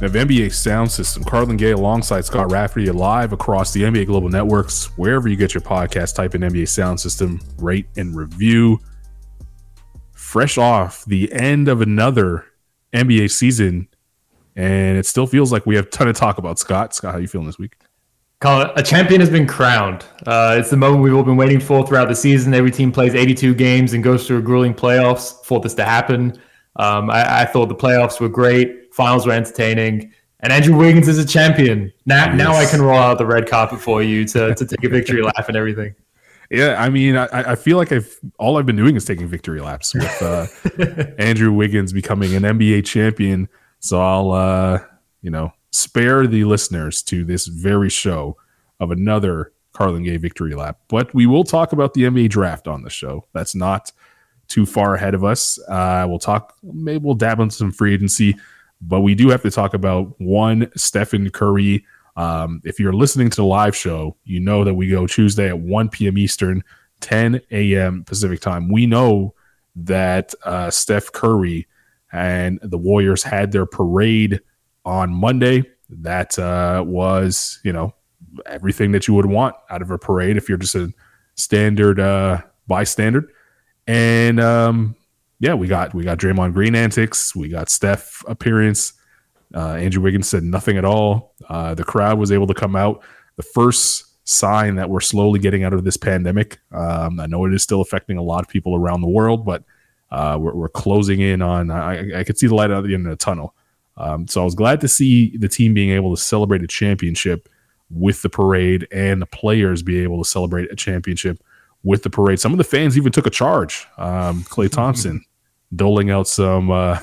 of NBA Sound System. Carlin Gay alongside Scott Rafferty live across the NBA Global Networks. Wherever you get your podcast, type in NBA Sound System, rate and review. Fresh off the end of another NBA season, and it still feels like we have a ton to talk about. Scott, Scott, how you feeling this week? A champion has been crowned. Uh, it's the moment we've all been waiting for throughout the season. Every team plays 82 games and goes through a grueling playoffs for this to happen. Um, I, I, thought the playoffs were great, finals were entertaining, and Andrew Wiggins is a champion. Now, yes. now I can roll out the red carpet for you to, to take a victory lap and everything. Yeah, I mean, I, I feel like I've all I've been doing is taking victory laps with uh, Andrew Wiggins becoming an NBA champion. So I'll, uh, you know, spare the listeners to this very show of another Carlin Gay victory lap. But we will talk about the NBA draft on the show. That's not too far ahead of us. Uh, we'll talk, maybe we'll dab into some free agency, but we do have to talk about one Stephen Curry. Um, if you're listening to the live show, you know that we go Tuesday at 1 p.m. Eastern, 10 a.m. Pacific time. We know that uh, Steph Curry and the Warriors had their parade on Monday. That uh, was, you know, everything that you would want out of a parade if you're just a standard uh, bystander. And um, yeah, we got we got Draymond Green antics, we got Steph appearance. Uh, Andrew Wiggins said nothing at all. Uh, the crowd was able to come out. The first sign that we're slowly getting out of this pandemic. Um, I know it is still affecting a lot of people around the world, but uh, we're, we're, closing in on. I, I could see the light at the end of the tunnel. Um, so I was glad to see the team being able to celebrate a championship with the parade and the players be able to celebrate a championship with the parade. Some of the fans even took a charge. Um, Klay Thompson doling out some uh,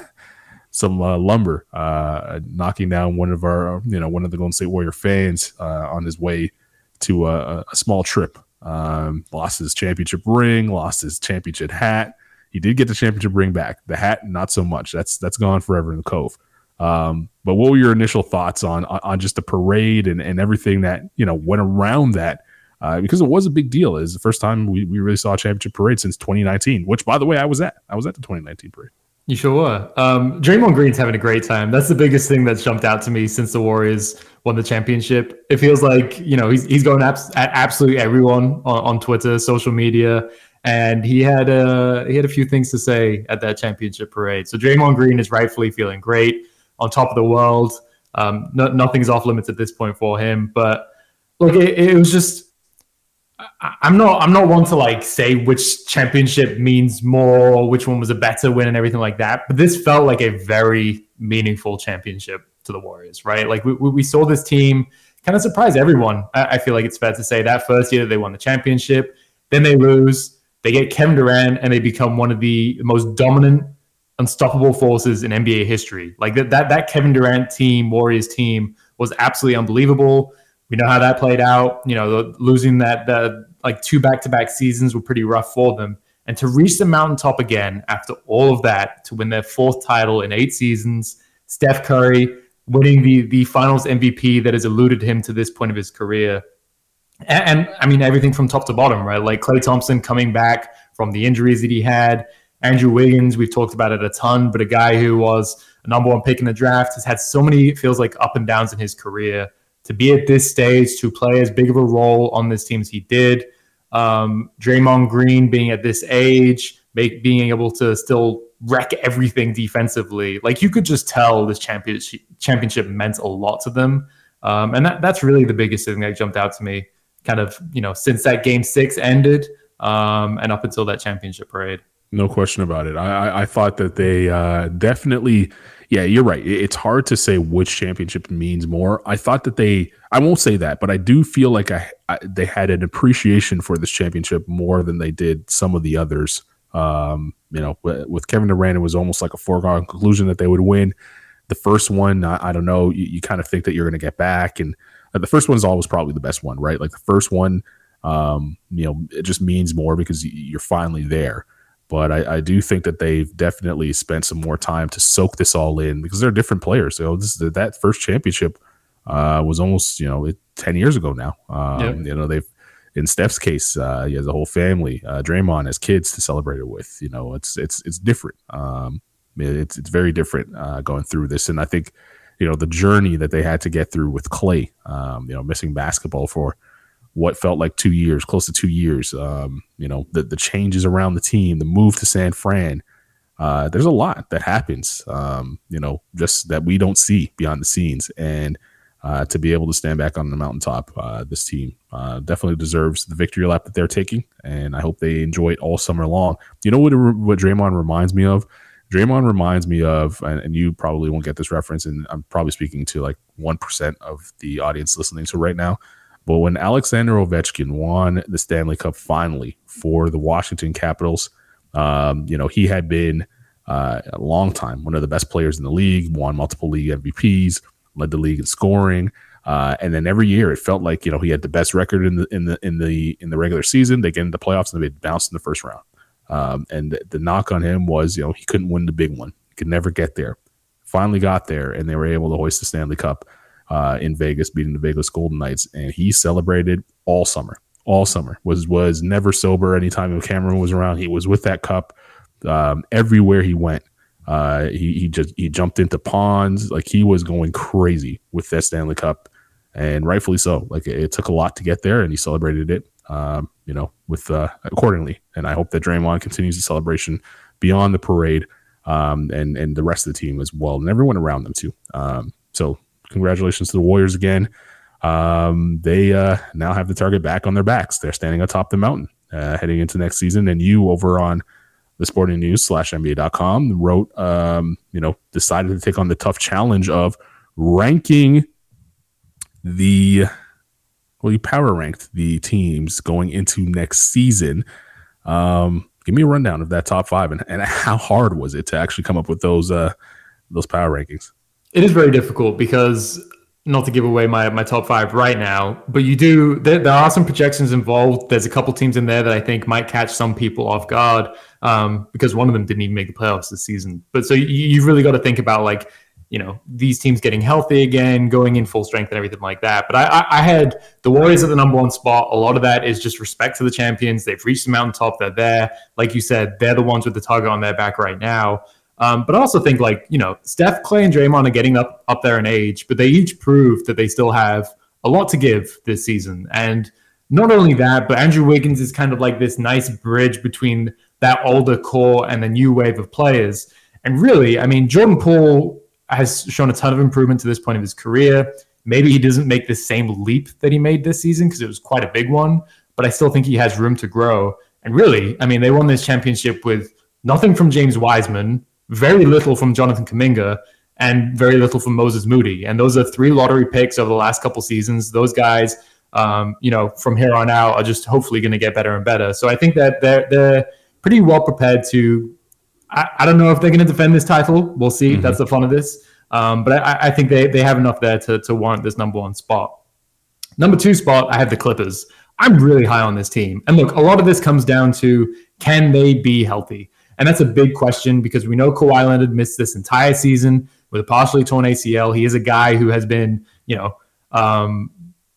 some uh, lumber, uh, knocking down one of our you know one of the Golden State Warrior fans uh, on his way to a, a small trip. Um, lost his championship ring, lost his championship hat. He did get the championship ring back. The hat, not so much. That's that's gone forever in the Cove. Um, but what were your initial thoughts on on just the parade and, and everything that you know went around that? Uh, because it was a big deal. It's the first time we, we really saw a championship parade since 2019, which, by the way, I was at. I was at the 2019 parade. You sure were. Um, Draymond Green's having a great time. That's the biggest thing that's jumped out to me since the Warriors won the championship. It feels like you know he's he's going abs- at absolutely everyone on, on Twitter, social media, and he had a he had a few things to say at that championship parade. So Draymond Green is rightfully feeling great, on top of the world. Um, no, nothing's off limits at this point for him. But look, it, it was just I'm not I'm not one to like say which championship means more, which one was a better win and everything like that. But this felt like a very meaningful championship to the Warriors, right? Like we, we saw this team kind of surprise everyone. I, feel like it's fair to say that first year they won the championship, then they lose, they get Kevin Durant, and they become one of the most dominant, unstoppable forces in NBA history. Like that that that Kevin Durant team, Warriors team, was absolutely unbelievable. We know how that played out. You know, losing that the like two back to back seasons were pretty rough for them. And to reach the mountaintop again after all of that, to win their fourth title in eight seasons, Steph Curry winning the the Finals MVP that has eluded him to this point of his career. And, and I mean everything from top to bottom, right? Like Klay Thompson coming back from the injuries that he had, Andrew Wiggins, we've talked about it a ton, but a guy who was a number one pick in the draft has had so many feels like up and downs in his career to be at this stage, to play as big of a role on this team as he did. Um, Draymond Green being at this age, make, being able to still wreck everything defensively. Like you could just tell this championship championship meant a lot to them. Um, and that, that's really the biggest thing that jumped out to me, kind of, you know, since that game six ended um, and up until that championship parade. No question about it. I, I thought that they uh, definitely yeah, you're right. It's hard to say which championship means more. I thought that they, I won't say that, but I do feel like I, I they had an appreciation for this championship more than they did some of the others. Um, you know, with Kevin Durant, it was almost like a foregone conclusion that they would win. the first one, I, I don't know, you, you kind of think that you're going to get back, and uh, the first one's always probably the best one, right? Like the first one, um, you know, it just means more because you're finally there. But I, I, do think that they've definitely spent some more time to soak this all in because they're different players. So this that first championship uh, was almost you know ten years ago now. Um, yep. You know they've in Steph's case, uh, he has a whole family. Uh, Draymond has kids to celebrate it with. You know, it's it's it's different. Um, it's it's very different uh, going through this, and I think you know the journey that they had to get through with Klay. Um, you know, missing basketball for what felt like two years, close to two years. Um, you know, the the changes around the team, the move to San Fran. Uh, there's a lot that happens, um, you know, just that we don't see behind the scenes, and uh, to be able to stand back on the mountaintop, uh, this team uh, definitely deserves the victory lap that they're taking, and I hope they enjoy it all summer long. You know what? What Draymond reminds me of? Draymond reminds me of, and, and you probably won't get this reference, and I'm probably speaking to like one percent of the audience listening to right now. But when Alexander Ovechkin won the Stanley Cup finally for the Washington Capitals, um, you know, he had been uh, a long time one of the best players in the league, won multiple league MVPs, led the league in scoring. Uh, and then every year it felt like you know he had the best record in the in the in the in the regular season. They get into the playoffs and they bounced in the first round. Um, and the, the knock on him was you know he couldn't win the big one. He could never get there. Finally got there, and they were able to hoist the Stanley Cup uh, in Vegas, beating the Vegas Golden Knights, and he celebrated all summer. All summer was was never sober. Anytime Cameron was around, he was with that cup um, everywhere he went. Uh, he he just he jumped into ponds like he was going crazy with that Stanley Cup, and rightfully so. Like it, it took a lot to get there, and he celebrated it. Um, you know, with uh, accordingly. And I hope that Draymond continues the celebration beyond the parade, um, and and the rest of the team as well, and everyone around them too. Um, so congratulations to the Warriors again. Um, they uh, now have the target back on their backs. They're standing atop the mountain uh, heading into next season. And you over on the sporting news slash NBA.com wrote, um, you know, decided to take on the tough challenge of ranking the, well, you power ranked the teams going into next season. Um, give me a rundown of that top five and, and how hard was it to actually come up with those, uh, those power rankings? It is very difficult because not to give away my, my top five right now, but you do there, there are some projections involved. There's a couple teams in there that I think might catch some people off guard um, because one of them didn't even make the playoffs this season. But so you, you've really got to think about like you know these teams getting healthy again, going in full strength and everything like that. But I, I, I had the Warriors at the number one spot. A lot of that is just respect to the champions. They've reached the mountaintop. They're there. Like you said, they're the ones with the target on their back right now. Um, but I also think like you know Steph, Klay, and Draymond are getting up up there in age, but they each prove that they still have a lot to give this season. And not only that, but Andrew Wiggins is kind of like this nice bridge between that older core and the new wave of players. And really, I mean, Jordan Poole has shown a ton of improvement to this point of his career. Maybe he doesn't make the same leap that he made this season because it was quite a big one, but I still think he has room to grow. And really, I mean, they won this championship with nothing from James Wiseman, very little from Jonathan Kuminga and very little from Moses Moody. And those are three lottery picks over the last couple seasons. Those guys, um, you know, from here on out are just hopefully going to get better and better. So I think that they're they're pretty well prepared to. I, I don't know if they're going to defend this title. We'll see. Mm-hmm. That's the fun of this. Um, but I, I, think they, they have enough there to, to warrant this number one spot. Number two spot, I have the Clippers. I'm really high on this team. And look, a lot of this comes down to can they be healthy? And that's a big question because we know Kawhi Leonard missed this entire season with a partially torn ACL. He is a guy who has been, you know, um,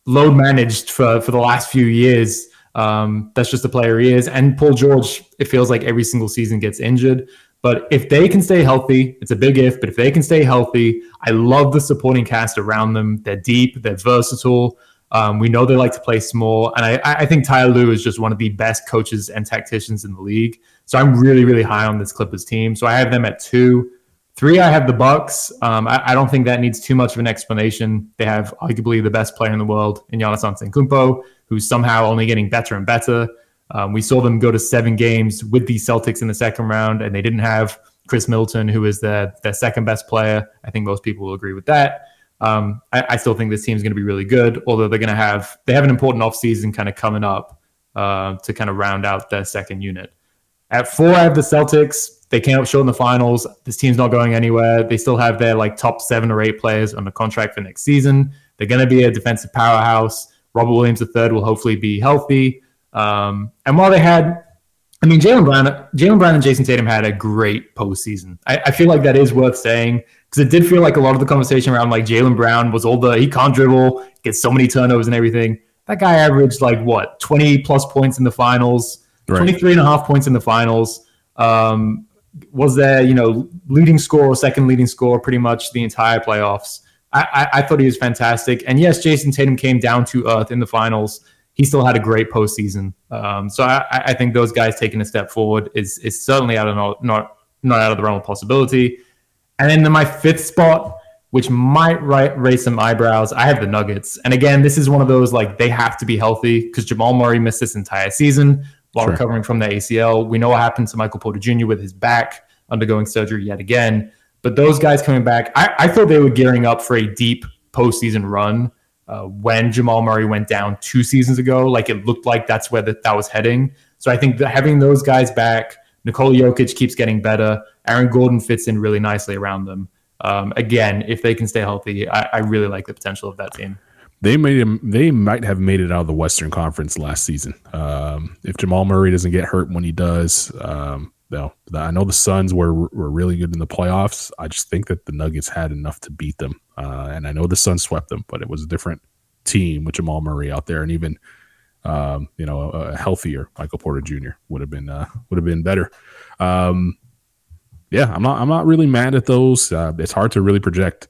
load managed for, for the last few years. Um, that's just the player he is. And Paul George, it feels like every single season gets injured. But if they can stay healthy, it's a big if, but if they can stay healthy, I love the supporting cast around them. They're deep, they're versatile. Um, we know they like to play small, and I, I think Ty Lue is just one of the best coaches and tacticians in the league. So I'm really, really high on this Clippers team. So I have them at two. Three, I have the Bucks. Um, I, I, don't think that needs too much of an explanation. They have arguably the best player in the world in Giannis Antetokounmpo, who's somehow only getting better and better. Um, we saw them go to seven games with the Celtics in the second round, and they didn't have Khris Middleton, who is their, their second best player. I think most people will agree with that. Um, I, I, still think this team is going to be really good, although they're going to have they have an important offseason kind of coming up uh, to kind of round out their second unit. At four, I have the Celtics. they came up short in the finals. This team's not going anywhere. They still have their like top seven or eight players on the contract for next season. They're going to be a defensive powerhouse. Robert Williams III will hopefully be healthy. Um, and while they had, I mean, Jaylen Brown, Jaylen Brown and Jayson Tatum had a great postseason. I, I feel like that is worth saying because it did feel like a lot of the conversation around like Jaylen Brown was all the he can't dribble, gets so many turnovers and everything. That guy averaged like what 20 plus points in the finals, right. 23 and a half points in the finals. Um, was there, you know, leading score, or second leading score, pretty much the entire playoffs. I, I, I, thought he was fantastic. And yes, Jayson Tatum came down to earth in the finals. He still had a great postseason. Um, so I, I, think those guys taking a step forward is is certainly out of not not not out of the realm of possibility. And then my fifth spot, which might raise some eyebrows, I have the Nuggets. And again, this is one of those like they have to be healthy because Jamal Murray missed this entire season while sure. recovering from the ACL. We know what happened to Michael Porter Jr. with his back undergoing surgery yet again. But those guys coming back, I, I thought they were gearing up for a deep postseason run uh, when Jamal Murray went down two seasons ago. Like it looked like that's where the, that was heading. So I think that having those guys back, Nikola Jokic keeps getting better. Aaron Gordon fits in really nicely around them. Um, again, if they can stay healthy, I, I really like the potential of that team they made. They might have made it out of the Western Conference last season. Um, if Jamal Murray doesn't get hurt when he does, um, no, I know the Suns were were really good in the playoffs. I just think that the Nuggets had enough to beat them, uh, and I know the Suns swept them, but it was a different team with Jamal Murray out there, and even um, you know a, healthier Michael Porter Jr. would have been uh, would have been better. Um, yeah, I'm not I'm not really mad at those. Uh, it's hard to really project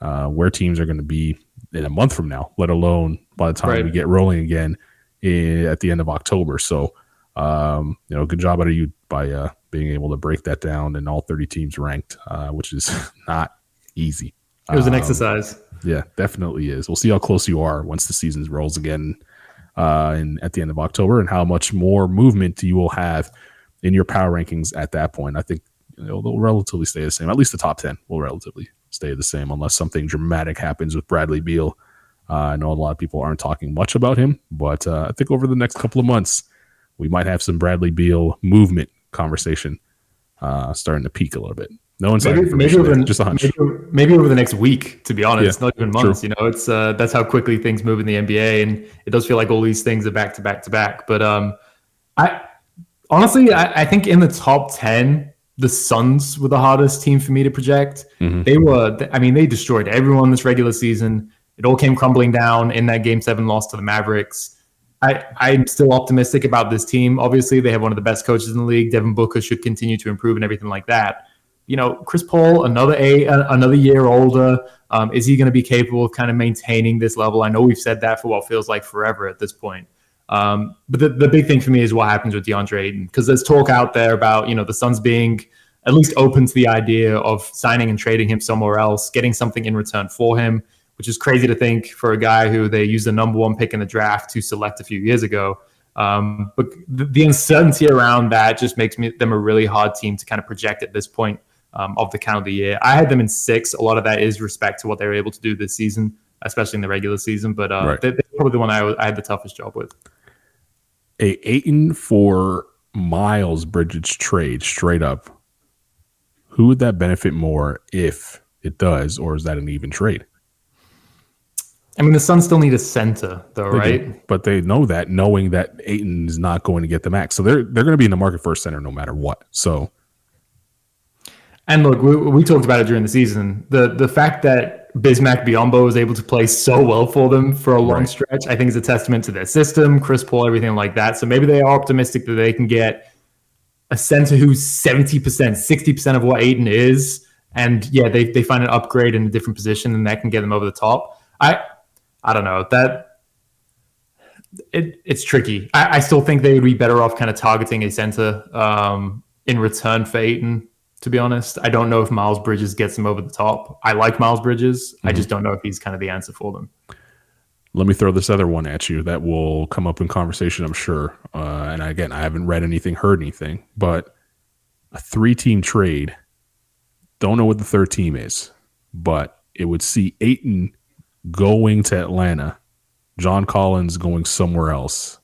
uh, where teams are going to be in a month from now, let alone by the time right. we get rolling again in, at the end of October. So, um, you know, good job out of you by uh, being able to break that down and all 30 teams ranked, uh, which is not easy. It was an um, exercise. Yeah, definitely is. We'll see how close you are once the season rolls again uh, in, at the end of October and how much more movement you will have in your power rankings at that point. I think you know, they'll relatively stay the same. At least the top 10 will relatively stay the same unless something dramatic happens with Bradley Beal. Uh, I know a lot of people aren't talking much about him, but uh, I think over the next couple of months, we might have some Bradley Beal movement conversation uh, starting to peak a little bit. No one's maybe, maybe over, just a hunch. Maybe, maybe, over the next week, to be honest, yeah, not even months. True. You know, it's uh, that's how quickly things move in the NBA, and it does feel like all these things are back to back to back. But um, I honestly, I, I think in the top ten, the Suns were the hardest team for me to project. Mm-hmm. They were, I mean, they destroyed everyone this regular season. It all came crumbling down in that game seven loss to the Mavericks. I, I'm still optimistic about this team. Obviously, they have one of the best coaches in the league. Devin Booker should continue to improve and everything like that. You know, Chris Paul, another a another year older. Um, is he going to be capable of kind of maintaining this level? I know we've said that for what feels like forever at this point. Um, but the, the big thing for me is what happens with DeAndre Ayton because there's talk out there about you know the Suns being at least open to the idea of signing and trading him somewhere else, getting something in return for him, which is crazy to think for a guy who they used the number one pick in the draft to select a few years ago. Um, but the, the, uncertainty around that just makes me, them a really hard team to kind of project at this point um, of the calendar year. I had them in six. A lot of that is respect to what they were able to do this season, especially in the regular season. But uh, right. they, are probably the one I, I had the toughest job with a Ayton for Miles Bridges trade straight up, who would that benefit more if it does, or is that an even trade? I mean, the Suns still need a center, though, they right? Do, but they know that, knowing that Ayton is not going to get the max, so they're they're going to be in the market for a center no matter what. So, and look, we, we talked about it during the season. the The fact that Bismack Biyombo was able to play so well for them for a long right. stretch. I think is a testament to their system, Chris Paul, everything like that. So maybe they are optimistic that they can get a center who's 70%, 60% of what Ayton is. And yeah, they, they find an upgrade in a different position and that can get them over the top. I I don't know. That it, it's tricky. I, I still think they would be better off kind of targeting a center um, in return for Ayton to be honest. I don't know if Miles Bridges gets them over the top. I like Miles Bridges. Mm-hmm. I just don't know if he's kind of the answer for them. Let me throw this other one at you that will come up in conversation, I'm sure. Uh, and again, I haven't read anything, heard anything, but a three team trade. Don't know what the third team is, but it would see Ayton going to Atlanta, John Collins going somewhere else,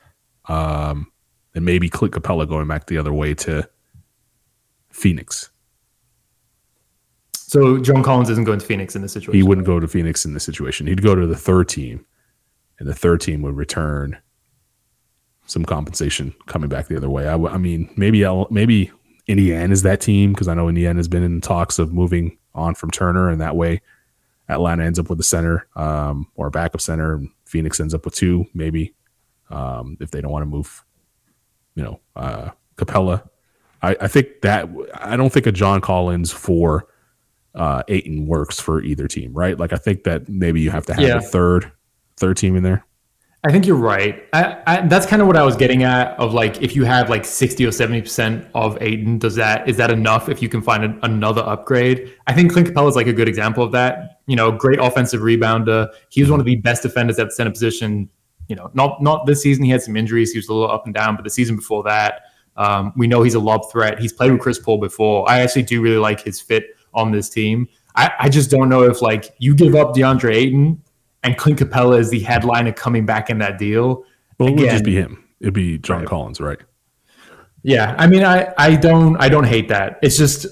um, and maybe Clint Capela going back the other way to Phoenix. So John Collins isn't going to Phoenix in this situation. He wouldn't go to Phoenix in this situation. He'd go to the third team, and the third team would return some compensation coming back the other way. I, I mean, maybe I'll, maybe Indiana is that team because I know Indiana has been in talks of moving on from Turner, and that way Atlanta ends up with a center um, or a backup center, and Phoenix ends up with two, maybe um, if they don't want to move, you know, uh, Capela. I, I think that I don't think a John Collins for uh, Ayton works for either team, right? Like I think that maybe you have to have Yeah. a third third team in there. I think you're right. I, I, that's kind of what I was getting at. Of like, if you have like 60 or 70 percent of Ayton, does that is that enough? If you can find an, another upgrade, I think Clint Capela is like a good example of that. You know, great offensive rebounder. He was one of the best defenders at the center position. You know, not not this season. He had some injuries. He was a little up and down, but the season before that, um, we know he's a lob threat. He's played with Chris Paul before. I actually do really like his fit on this team. I, I just don't know if like you give up DeAndre Ayton and Clint Capela is the headliner coming back in that deal. Well, it would just be him. It'd be John Right. Collins, right? Yeah, I mean, I I don't I don't hate that. It's just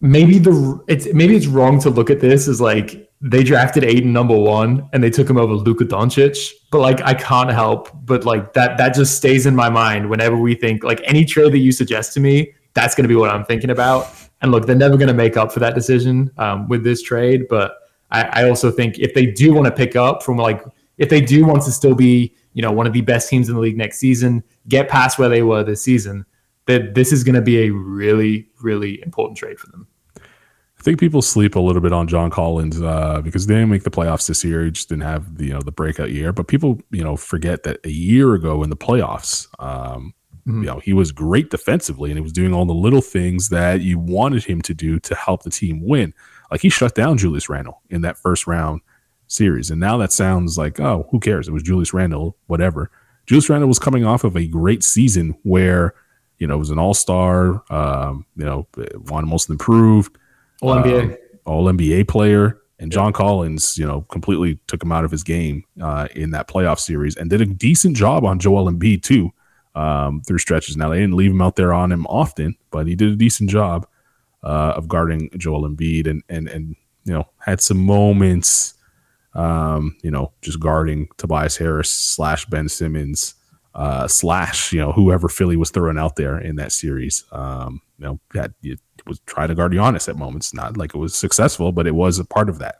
maybe the it's maybe it's wrong to look at this as like they drafted Ayton number one and they took him over Luka Doncic, but like I can't help but like that that just stays in my mind whenever we think like any trade that you suggest to me, that's going to be what I'm thinking about. And look, they're never going to make up for that decision um, with this trade, but I, I also think if they do want to pick up from like if they do want to still be you know one of the best teams in the league next season, get past where they were this season, that this is going to be a really really important trade for them. I think people sleep a little bit on John Collins uh, because they didn't make the playoffs this year. He just didn't have the you know the breakout year. But people you know forget that a year ago in the playoffs, um, Mhm. you know he was great defensively and he was doing all the little things that you wanted him to do to help the team win. Like he shut down Julius Randle in that first round series, and now that sounds like oh who cares? It was Julius Randle, whatever. Julius Randle was coming off of a great season where you know was an All Star, um, you know won Most Improved All NBA. um, all NBA player. And John Collins, you know, completely took him out of his game uh, in that playoff series and did a decent job on Joel Embiid too um, through stretches. Now they didn't leave him out there on him often, but he did a decent job uh, of guarding Joel Embiid and and and you know had some moments, um, you know, just guarding Tobias Harris slash Ben Simmons uh, slash you know whoever Philly was throwing out there in that series. Um, you know, you was trying to guard Giannis at moments. Not like it was successful, but it was a part of that.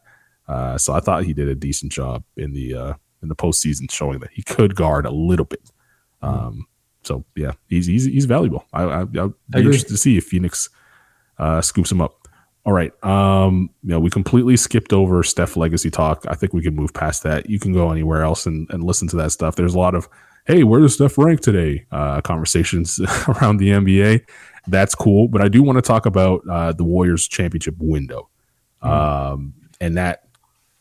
Uh, so I thought he did a decent job in the uh, in the postseason, showing that he could guard a little bit. Um, so yeah, he's he's, he's valuable. I, I, I'll be interested to see if Phoenix uh, scoops him up. All right. Um, you know, we completely skipped over Steph legacy talk. I think we can move past that. You can go anywhere else and, and listen to that stuff. There's a lot of, hey, where does Steph rank today? Uh, conversations around the NBA. That's cool. But I do want to talk about uh, the Warriors championship window. Um, and that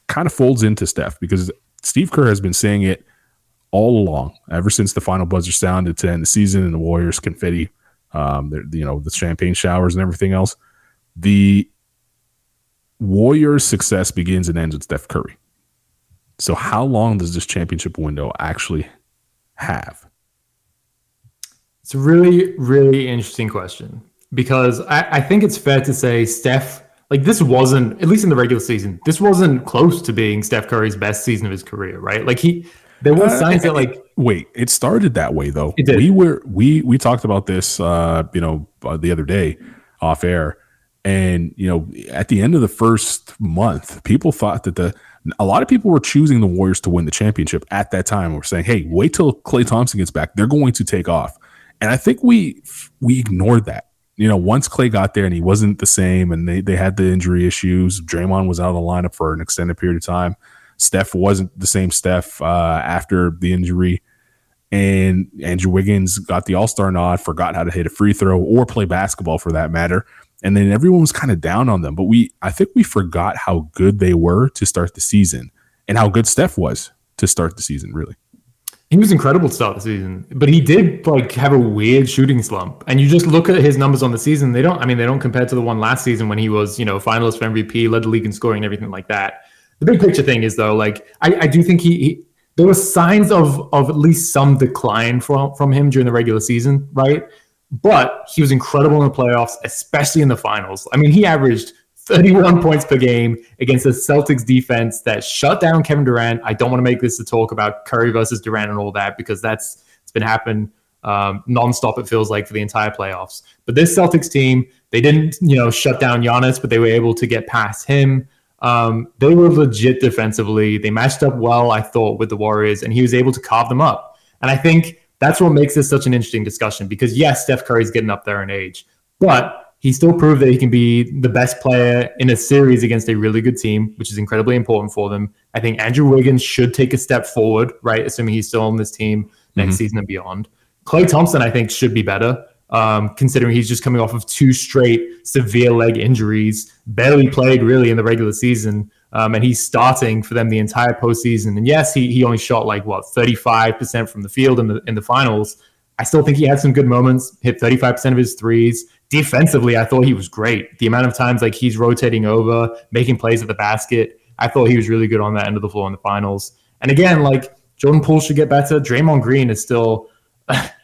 kind of folds into Steph because Steve Kerr has been saying it all along, ever since the final buzzer sounded to end the season and the Warriors confetti, um, you know, the champagne showers and everything else. The Warriors' success begins and ends with Steph Curry. So, how long does this championship window actually have? It's a really, really interesting question because I, I think it's fair to say Steph, like this wasn't, at least in the regular season, this wasn't close to being Steph Curry's best season of his career, right? Like he, there was Uh, signs that like, Wait, it started that way though. We were we we talked about this, uh, you know, uh, the other day off air, and you know, at the end of the first month, people thought that the a lot of people were choosing the Warriors to win the championship at that time. We're saying, hey, wait till Klay Thompson gets back; they're going to take off. And I think we we ignored that. You know, once Klay got there and he wasn't the same, and they they had the injury issues. Draymond was out of the lineup for an extended period of time. Steph wasn't the same Steph uh, after the injury and Andrew Wiggins got the All Star nod, forgot how to hit a free throw or play basketball for that matter. And then everyone was kind of down on them. But we, I think we forgot how good they were to start the season and how good Steph was to start the season, really. he was incredible to start the season, but he did like have a weird shooting slump. And you just look at his numbers on the season; they don't. I mean, they don't compare to the one last season when he was, you know, finalist for MVP, led the league in scoring, and everything like that. The big picture thing is though, like I, I do think he, he there were signs of of at least some decline from from him during the regular season, right? but he was incredible in the playoffs, especially in the finals. I mean, he averaged 31 points per game against the Celtics defense that shut down Kevin Durant. I don't want to make this a talk about Curry versus Durant and all that because that's it's been happening um, nonstop. It feels like for the entire playoffs. But this Celtics team, they didn't you know shut down Giannis, but they were able to get past him. Um, they were legit defensively. They matched up well, I thought, with the Warriors, and he was able to carve them up. And I think that's what makes this such an interesting discussion because yes, Steph Curry's getting up there in age, but he still proved that he can be the best player in a series against a really good team, which is incredibly important for them. I think Andrew Wiggins should take a step forward, right? Assuming he's still on this team next mm-hmm. season and beyond. Klay Thompson, I think, should be better, um, considering he's just coming off of two straight severe leg injuries, barely played really in the regular season. Um, and he's starting for them the entire postseason. And yes, he, he only shot like what 35% from the field in the in the finals. I still think he had some good moments, hit 35% of his threes. Defensively, I thought he was great. The amount of times like he's rotating over, making plays at the basket, I thought he was really good on that end of the floor in the finals. And again, like Jordan Poole should get better. Draymond Green is still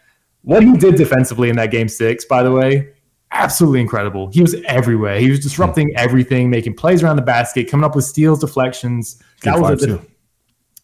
what he did defensively in that game six, by the way, absolutely incredible. He was everywhere. He was disrupting everything, making plays around the basket, coming up with steals, deflections. Game that was a,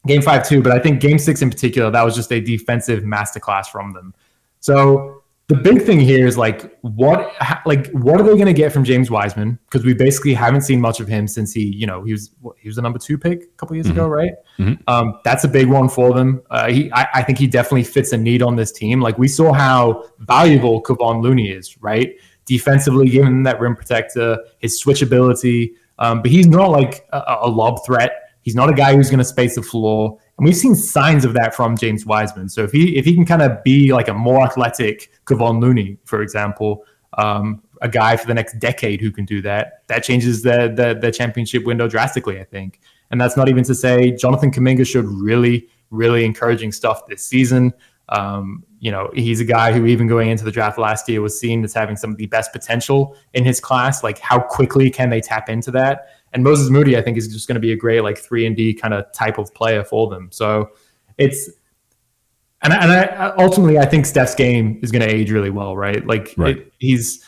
game five too, but I think game six in particular, that was just a defensive masterclass from them. So the big thing here is like what like what are they going to get from James Wiseman? Because we basically haven't seen much of him since he you know he was he was the number two pick a couple years mm-hmm. ago, right? Mm-hmm. Um, that's a big one for them. Uh, he I, I, think he definitely fits a need on this team. Like we saw how valuable Kevon Looney is, right? defensively, giving him that rim protector, his switchability. Um, but he's not like a, a lob threat. He's not a guy who's going to space the floor. And we've seen signs of that from James Wiseman. So if he if he can kind of be like a more athletic Kevon Looney, for example, um, a guy for the next decade who can do that, that changes the, the the championship window drastically, I think. And that's not even to say Jonathan Kuminga showed really, really encouraging stuff this season. Um, you know, he's a guy who even going into the draft last year was seen as having some of the best potential in his class. Like, how quickly can they tap into that? And Moses Moody, I think, is just going to be a great like three and D kind of type of player for them. So it's and and I ultimately I think Steph's game is going to age really well, right? Like right. It, he's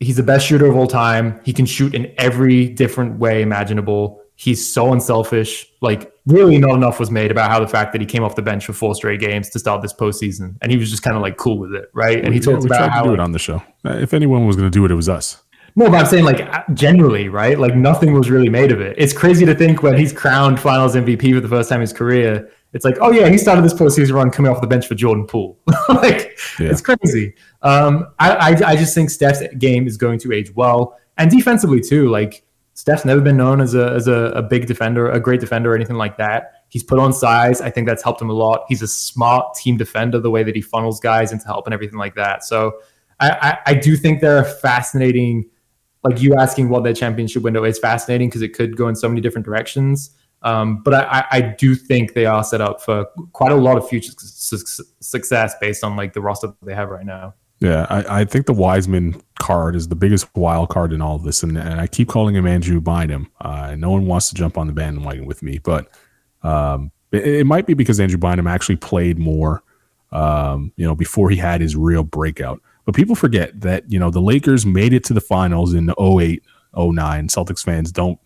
he's the best shooter of all time. He can shoot in every different way imaginable. He's so unselfish. Like, really, not enough was made about how the fact that he came off the bench for four straight games to start this postseason, and he was just kind of like cool with it, right? And he talked about how do it on the show. If anyone was going to do it, it was us. No, but I'm saying like generally, right? Like nothing was really made of it. It's crazy to think when he's crowned Finals MVP for the first time in his career, it's like, oh yeah, he started this postseason run coming off the bench for Jordan Poole. like yeah. it's crazy. Um, I, I I just think Steph's game is going to age well, and defensively too. Like Steph's never been known as a as a, a, big defender, a great defender, or anything like that. He's put on size. I think that's helped him a lot. He's a smart team defender, the way that he funnels guys into help and everything like that. So I, I, I do think they're a fascinating. Like you asking what their championship window is fascinating because it could go in so many different directions. Um, but I, I do think they are set up for quite a lot of future su- success based on like the roster that they have right now. Yeah, I, I, think the Wiseman card is the biggest wild card in all of this, and, and I keep calling him Andrew Bynum. Uh, no one wants to jump on the bandwagon with me, but um, it, it, might be because Andrew Bynum actually played more, um, you know, before he had his real breakout. But people forget that you know the Lakers made it to the finals in 08, 09. Celtics fans don't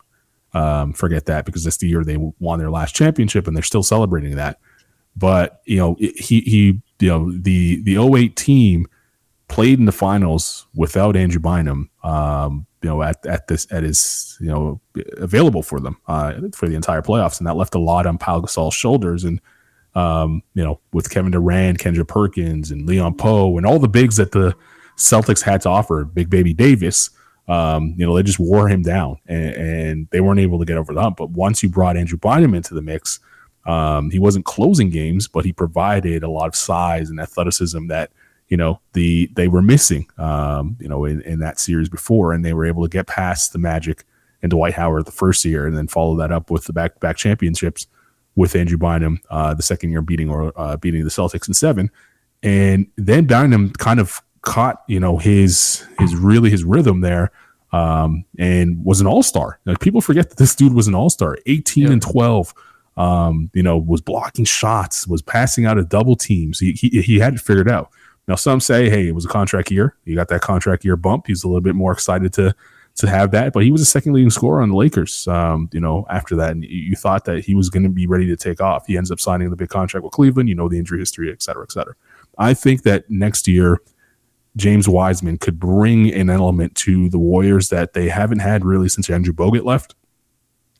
um, forget that because that's the year they won their last championship, and they're still celebrating that. But you know, he he you know the the 08 team played in the finals without Andrew Bynum, um, you know, at, at this at his you know available for them uh, for the entire playoffs, and that left a lot on Pau Gasol's shoulders. And um, you know, with Kevin Durant, Kendrick Perkins, and Leon Powe, and all the bigs that the Celtics had to offer, Big Baby Davis, um, you know, they just wore him down, and, and, they weren't able to get over the hump. But once you brought Andrew Bynum into the mix, um, he wasn't closing games, but he provided a lot of size and athleticism that you know the they were missing um, you know in, in that series before and they were able to get past the magic and Dwight Howard the first year and then follow that up with the back back championships with Andrew Bynum uh, the second year beating or uh, beating the Celtics in seven and then Bynum kind of caught you know his his really his rhythm there um, and was an all-star like people forget that this dude was an all-star 18 yeah. and 12 um, you know was blocking shots was passing out of double teams he, he, he had it figured out Now, some say, hey, it was a contract year. He got that contract year bump. He's a little bit more excited to to have that. But he was a second leading scorer on the Lakers. Um, you know, after that, and you thought that he was going to be ready to take off. He ends up signing the big contract with Cleveland. You know the injury history, et cetera, et cetera. I think that next year, James Wiseman could bring an element to the Warriors that they haven't had really since Andrew Bogut left.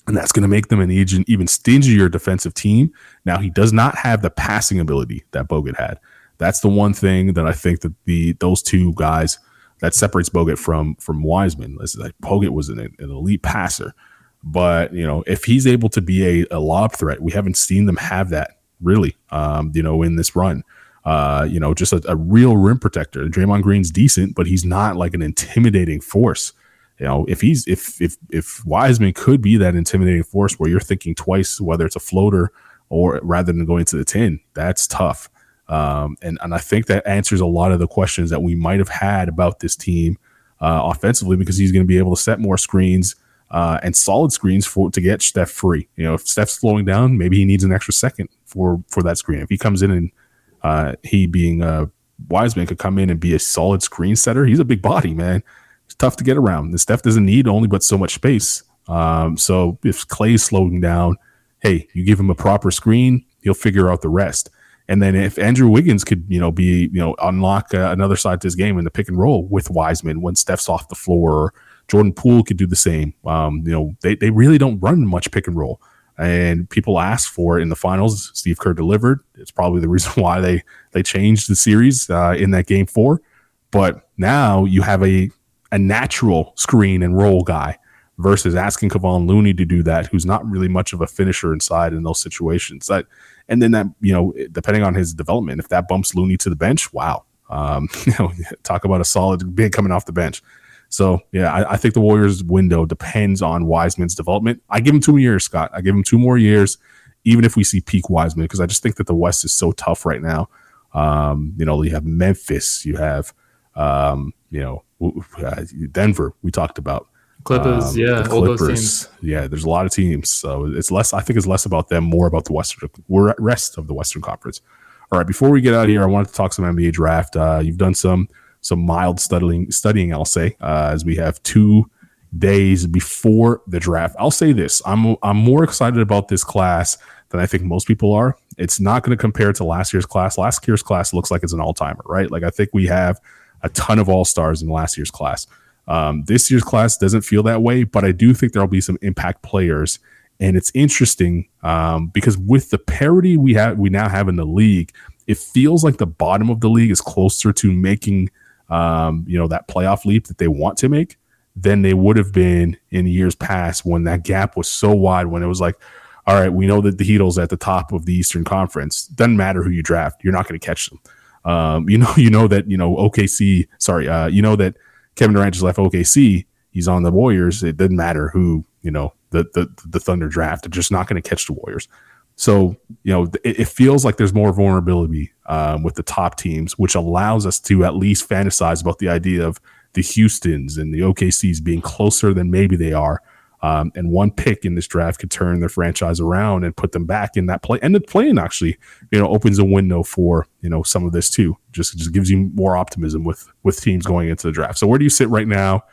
And that's going to make them an even, even stingier defensive team. Now, he does not have the passing ability that Bogut had. That's the one thing that I think that the those two guys – that separates Bogut from from Wiseman. It's like Bogut was an, an, elite passer, but you know if he's able to be a, a lob threat, we haven't seen them have that really. Um, you know in this run, uh, you know just a, a, real rim protector. Draymond Green's decent, but he's not like an intimidating force. You know if he's if if if Wiseman could be that intimidating force where you're thinking twice whether it's a floater or rather than going to the tin, that's tough. Um, and, and I think that answers a lot of the questions that we might have had about this team uh, offensively because he's going to be able to set more screens uh, and solid screens for to get Steph free. You know, if Steph's slowing down, maybe he needs an extra second for for that screen. If he comes in and uh, he being uh, Wiseman could come in and be a solid screen setter, he's a big body, man. It's tough to get around. And Steph doesn't need only but so much space. Um, so if Klay's slowing down, hey, you give him a proper screen, he'll figure out the rest. And then if Andrew Wiggins could, you know, be, you know, unlock uh, another side to his game in the pick and roll with Wiseman when Steph's off the floor, Jordan Poole could do the same. Um, you know, they, they really don't run much pick and roll. And people ask for it in the finals. Steve Kerr delivered. It's probably the reason why they they changed the series uh, in that game four. But now you have a a natural screen and roll guy versus asking Kevon Looney to do that, who's not really much of a finisher inside in those situations. That and then that, you know, depending on his development, if that bumps Looney to the bench, wow. Um, you know, talk about a solid big coming off the bench. So yeah, I, I, think the Warriors' window depends on Wiseman's development. I give him two years, Scott. I give him two more years, even if we see peak Wiseman, because I just think that the West is so tough right now. Um, you know, you have Memphis, you have, um, you know, uh, Denver. We talked about. Clippers, um, yeah, all those teams. Yeah, there's a lot of teams, so it's less. I think it's less about them, more about the Western rest of the Western Conference. All right, before we get out of here, I wanted to talk some NBA draft. Uh, you've done some some mild studying, studying, I'll say, uh, as we have two days before the draft. I'll say this: I'm I'm more excited about this class than I think most people are. It's not going to compare to last year's class. Last year's class looks like it's an all timer, right? Like I think we have a ton of all stars in last year's class. Um, this year's class doesn't feel that way, but I do think there'll be some impact players. And it's interesting um, because with the parity we have, we now have in the league, it feels like the bottom of the league is closer to making, um, you know, that playoff leap that they want to make than they would have been in years past when that gap was so wide. When it was like, all right, we know that the Heatles at the top of the Eastern Conference. Doesn't matter who you draft, you're not going to catch them. Um, you know, you know that you know OKC. Sorry, uh, you know that Kevin Durant just left OKC. He's on the Warriors. It doesn't matter who you know the the, the Thunder draft. They're just not going to catch the Warriors. So you know it, it feels like there's more vulnerability um, with the top teams, which allows us to at least fantasize about the idea of the Houston's and the OKC's being closer than maybe they are um, and one pick in this draft could turn their franchise around and put them back in that play. And the playing actually, you know, opens a window for you know some of this too. Just just gives you more optimism with with teams going into the draft. So where do you sit right now?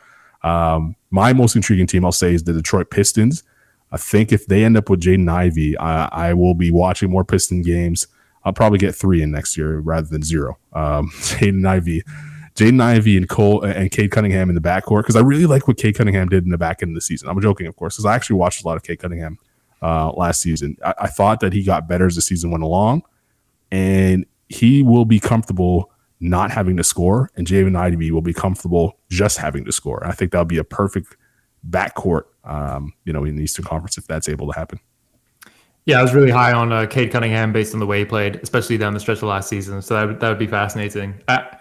Um, my most intriguing team, I'll say, is the Detroit Pistons. I think if they end up with Jaden Ivey, I, I, will be watching more Piston games. I'll probably get three in next year rather than zero. Um, Jaden Ivey Jaden Ivey and Cole and Cade Cunningham in the backcourt because I really like what Cade Cunningham did in the back end of the season. I'm joking, of course, because I actually watched a lot of Cade Cunningham uh, last season. I, I, thought that he got better as the season went along, and he will be comfortable not having to score, and Jaden Ivey will be comfortable just having to score. I think that'll be a perfect backcourt, um, you know, in the Eastern Conference if that's able to happen. Yeah, I was really high on uh, Cade Cunningham based on the way he played, especially down the stretch of last season. So that would, that would be fascinating. I,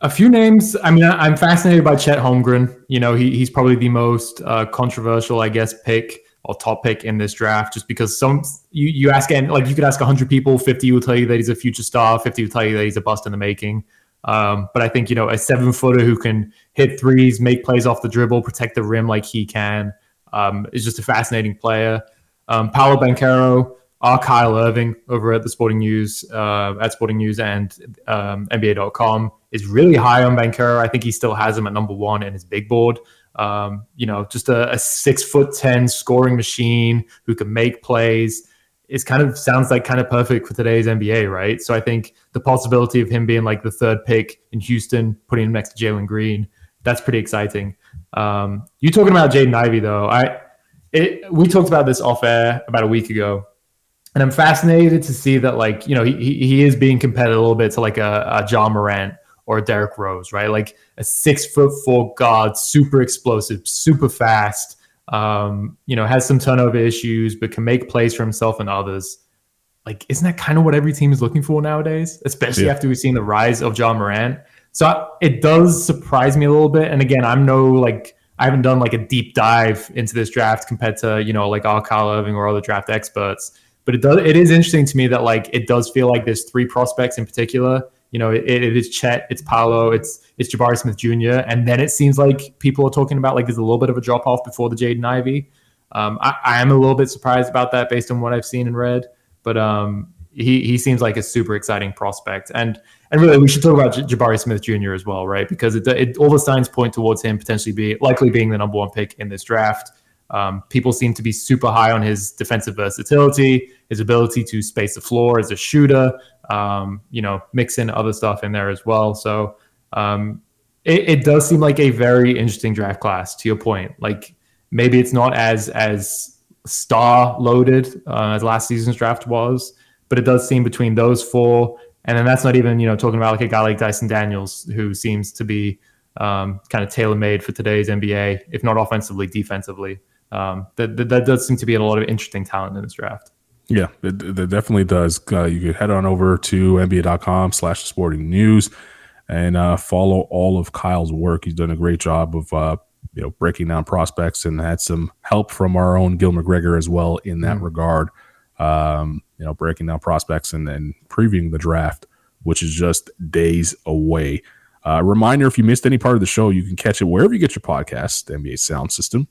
a few names. I mean, I'm fascinated by Chet Holmgren. You know, he, he's probably the most uh, controversial, I guess, pick or top pick in this draft, just because some you you ask and like you could ask 100 people, 50 will tell you that he's a future star, 50 will tell you that he's a bust in the making. Um, but I think you know a seven footer who can hit threes, make plays off the dribble, protect the rim like he can, um, is just a fascinating player. Um, Paolo Banchero, our Kyle Irving over at the Sporting News, uh, at Sporting News and um, NBA.com is really high on Banchero. I think he still has him at number one in his big board. Um, you know, just a, a, six foot 10 scoring machine who can make plays. It kind of sounds like kind of perfect for today's NBA, right? So I think the possibility of him being like the third pick in Houston, putting him next to Jalen Green, that's pretty exciting. Um, you talking about Jaden Ivey though? I it, we talked about this off air about a week ago, and I'm fascinated to see that like you know he he is being compared a little bit to like a, a Ja Morant or Derrick Rose, right? Like a six foot four guard, super explosive, super fast. Um, you know, has some turnover issues, but can make plays for himself and others. Like, isn't that kind of what every team is looking for nowadays? Especially yeah. after we've seen the rise of Ja Morant. So it does surprise me a little bit. And again, I'm no like I haven't done like a deep dive into this draft compared to you know like Al Kyle Irving or other draft experts. But it does it is interesting to me that like it does feel like there's three prospects in particular you know, it, it is Chet, it's Paolo, it's it's Jabari Smith Jr. And then it seems like people are talking about like there's a little bit of a drop off before the Jaden Ivey. Um, I, I, am a little bit surprised about that based on what I've seen and read, but um, he he seems like a super exciting prospect. And and really, we should talk about Jabari Smith Jr. as well, right? Because it, it, all the signs point towards him potentially be likely being the number one pick in this draft. Um, people seem to be super high on his defensive versatility, his ability to space the floor as a shooter, um, you know, mix in other stuff in there as well. So um, it, it, does seem like a very interesting draft class. To your point, like maybe it's not as as star loaded uh, as last season's draft was, but it does seem between those four, and then that's not even you know talking about like a guy like Dyson Daniels who seems to be um, kind of tailor made for today's NBA, if not offensively, defensively. Um, that, that, that does seem to be a lot of interesting talent in this draft. Yeah, it, it definitely does. Uh, you can head on over to NBA.com slash sporting news and uh, follow all of Kyle's work. He's done a great job of uh, you know breaking down prospects and had some help from our own Gil McGregor as well in that mm-hmm. regard. Um, you know, breaking down prospects and, and previewing the draft, which is just days away. Uh, reminder: if you missed any part of the show, you can catch it wherever you get your podcast, NBA Sound System.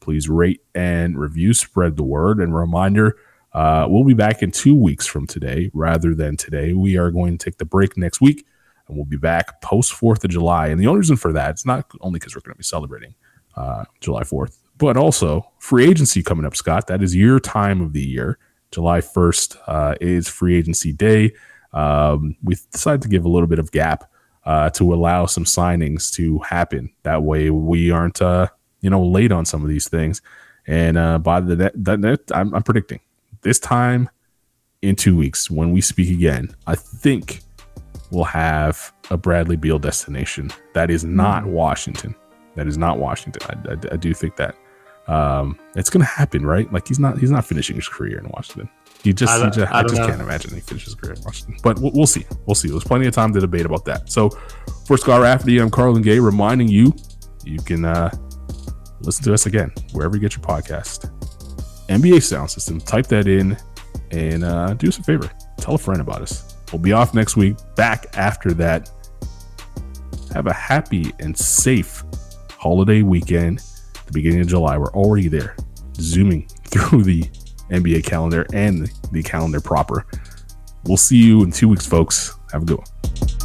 Please rate and review, spread the word, and reminder uh, we'll be back in two weeks from today rather than today. We are going to take the break next week and we'll be back post 4th of July. And the only reason for that, it's not only because we're going to be celebrating uh, July 4th, but also free agency coming up, Scott. That is your time of the year. July 1st uh, is free agency day. Um, we decided to give a little bit of gap uh, to allow some signings to happen. That way we aren't, uh, you know, late on some of these things. And uh, by the that net, I'm, I'm predicting this time in two weeks when we speak again, I think we'll have a Bradley Beal destination. That is not mm. Washington. That is not Washington. I, I, I do think that um, it's going to happen, right? Like he's not he's not finishing his career in Washington. He just, I, he just, I, I just can't imagine he finishes his career in Washington. But we'll, we'll, see. We'll see. There's plenty of time to debate about that. So for Scott Rafferty, I'm Carlin Gay reminding you you can uh, listen to us again wherever you get your podcast. NBA sound system. Type that in and uh, do us a favor. Tell a friend about us. We'll be off next week. Back after that. Have a happy and safe holiday weekend. The beginning of July. We're already there. Zooming through the NBA calendar and the calendar proper. We'll see you in two weeks, folks. Have a good one.